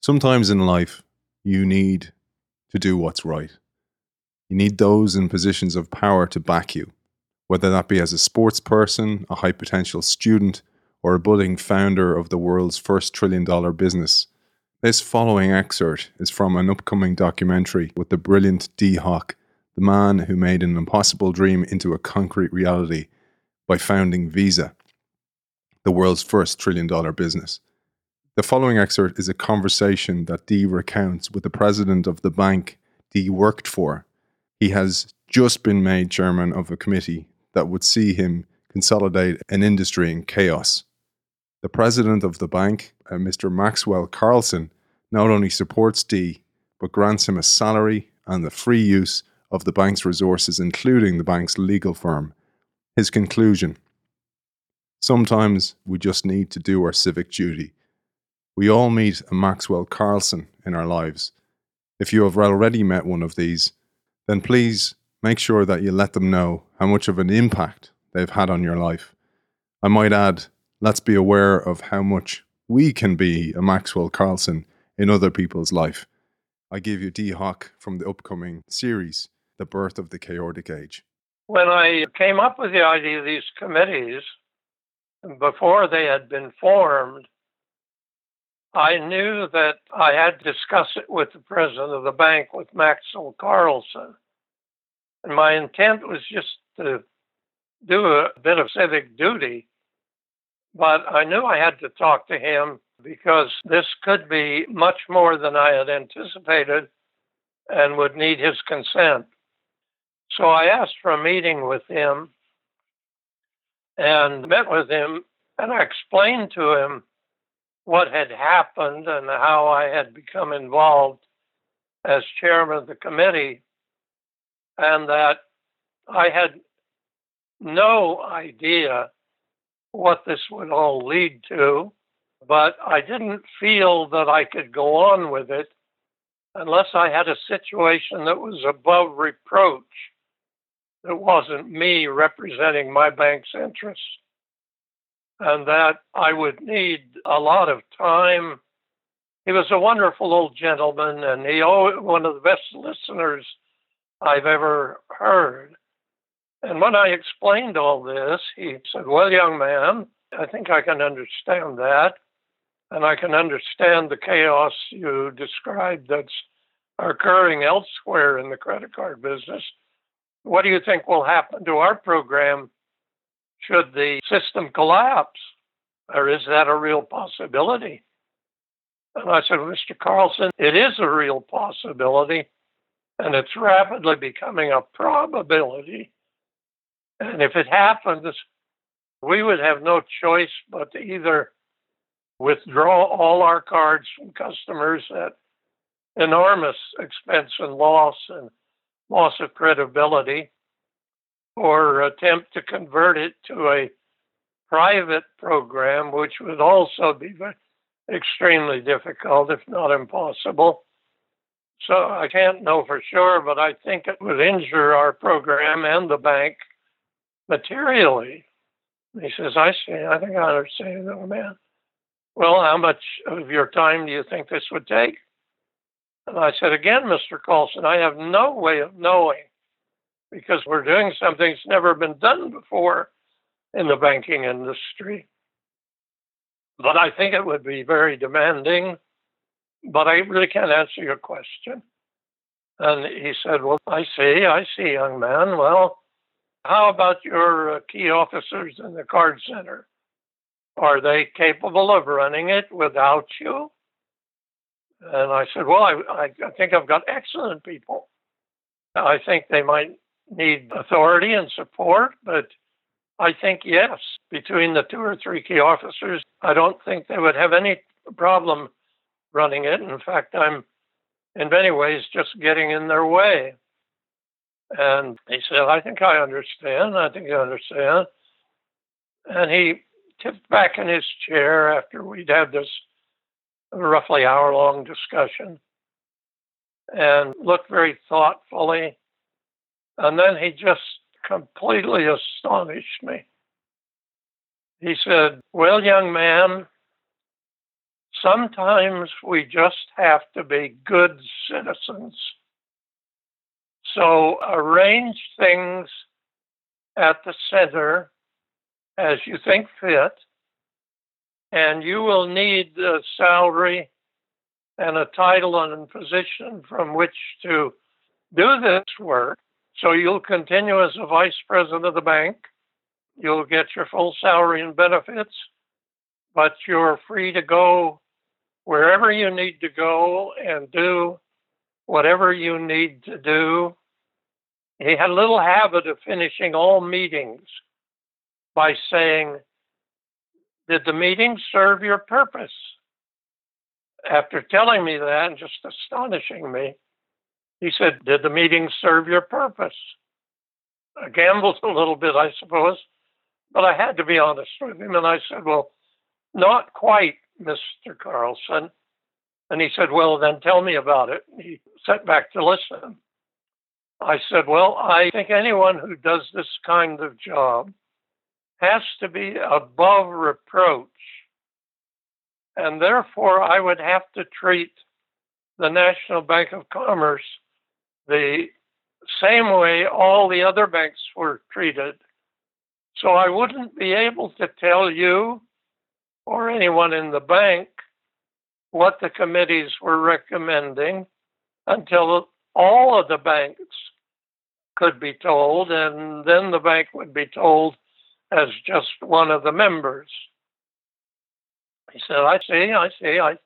Sometimes in life, you need to do what's right. You need those in positions of power to back you, whether that be as a sports person, a high potential student, or a budding founder of the world's first trillion dollar business. This following excerpt is from an upcoming documentary with the brilliant Dee Hock, the man who made an impossible dream into a concrete reality by founding Visa, the world's first trillion dollar business. The following excerpt is a conversation that Dee recounts with the president of the bank Dee worked for. He has just been made chairman of a committee that would see him consolidate an industry in chaos. The president of the bank, uh, Mr. Maxwell Carlson, not only supports Dee, but grants him a salary and the free use of the bank's resources, including the bank's legal firm. His conclusion Sometimes we just need to do our civic duty we all meet a Maxwell Carlson in our lives. If you have already met one of these, then please make sure that you let them know how much of an impact they've had on your life. I might add, let's be aware of how much we can be a Maxwell Carlson in other people's life. I give you Dee Hock from the upcoming series, The Birth of the Chaordic Age. When I came up with the idea of these committees, before they had been formed, I knew that I had to discuss it with the president of the bank, with Maxwell Carlson. And my intent was just to do a bit of civic duty. But I knew I had to talk to him because this could be much more than I had anticipated and would need his consent. So I asked for a meeting with him and met with him, and I explained to him what had happened and how I had become involved as chairman of the committee, and that I had no idea what this would all lead to, but I didn't feel that I could go on with it unless I had a situation that was above reproach. It wasn't me representing my bank's interests and that I would need a lot of time. He was a wonderful old gentleman, and he one of the best listeners I've ever heard. And when I explained all this, he said, Well, young man, I think I can understand that. And I can understand the chaos you described that's occurring elsewhere in the credit card business. What do you think will happen to our program should the system collapse? Or is that a real possibility? And I said, Mr. Carlson, it is a real possibility, and it's rapidly becoming a probability. And if it happens, we would have no choice but to either withdraw all our cards from customers at enormous expense and loss and loss of credibility, or attempt to convert it to a private program, which would also be extremely difficult, if not impossible. So I can't know for sure, but I think it would injure our program and the bank materially. He says, I see. I think I understand, oh man. Well, how much of your time do you think this would take? And I said, again, Mr. Carlson, I have no way of knowing because we're doing something that's never been done before in the banking industry. But I think it would be very demanding. But I really can't answer your question. And he said, Well, I see, I see, young man. Well, how about your uh, key officers in the card center? Are they capable of running it without you? And I said, Well, I, I think I've got excellent people. I think they might need authority and support, but I think yes, between the two or three key officers, I don't think they would have any problem running it. In fact, I'm in many ways just getting in their way. And he said, I think I understand. I think I understand. And he tipped back in his chair after we'd had this roughly hour long discussion and looked very thoughtfully and then he just completely astonished me. He said, Well, young man, sometimes we just have to be good citizens. So arrange things at the center as you think fit, and you will need a salary and a title and a position from which to do this work. So you'll continue as a vice president of the bank. You'll get your full salary and benefits, but you're free to go wherever you need to go and do whatever you need to do. He had a little habit of finishing all meetings by saying, Did the meeting serve your purpose? After telling me that and just astonishing me, he said, Did the meeting serve your purpose? I gambled a little bit, I suppose, but I had to be honest with him. And I said, Well, not quite, Mr. Carlson. And he said, Well, then tell me about it. He sat back to listen. I said, Well, I think anyone who does this kind of job has to be above reproach. And therefore, I would have to treat the National Bank of Commerce the same way all the other banks were treated. So I wouldn't be able to tell you or anyone in the bank what the committees were recommending until all of the banks could be told, and then the bank would be told as just one of the members. He said, I see, I see, I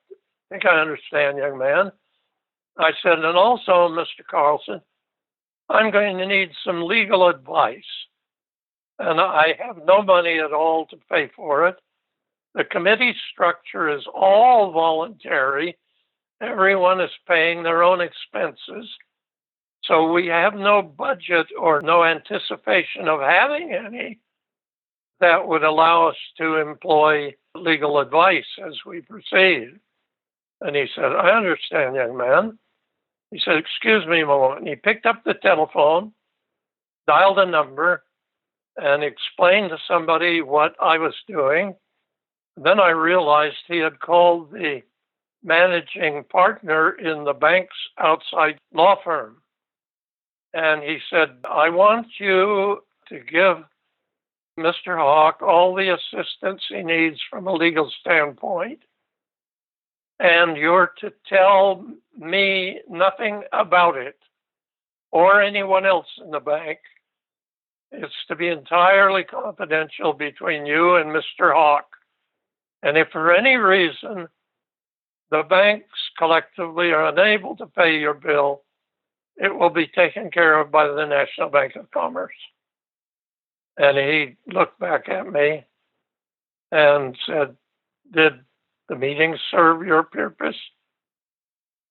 think I understand, young man. I said, and also, Mr. Carlson, I'm going to need some legal advice. And I have no money at all to pay for it. The committee structure is all voluntary. Everyone is paying their own expenses. So we have no budget or no anticipation of having any that would allow us to employ legal advice as we proceed. And he said, I understand, young man. He said, Excuse me a moment. He picked up the telephone, dialed a number, and explained to somebody what I was doing. Then I realized he had called the managing partner in the bank's outside law firm. And he said, I want you to give Mr. Hock all the assistance he needs from a legal standpoint. And you're to tell me nothing about it or anyone else in the bank. It's to be entirely confidential between you and Mr. Hock. And if for any reason the banks collectively are unable to pay your bill, it will be taken care of by the National Bank of Commerce. And he looked back at me and said, Did the meeting serve your purpose?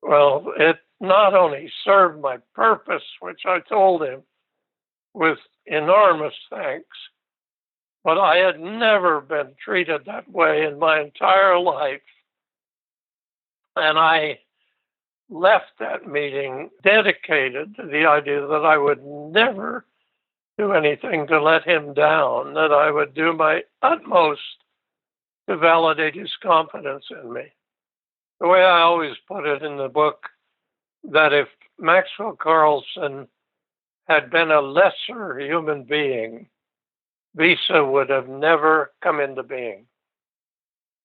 Well, it not only served my purpose, which I told him with enormous thanks, but I had never been treated that way in my entire life. And I left that meeting dedicated to the idea that I would never do anything to let him down, that I would do my utmost to validate his confidence in me. The way I always put it in the book, that if Maxwell Carlson had been a lesser human being, Visa would have never come into being.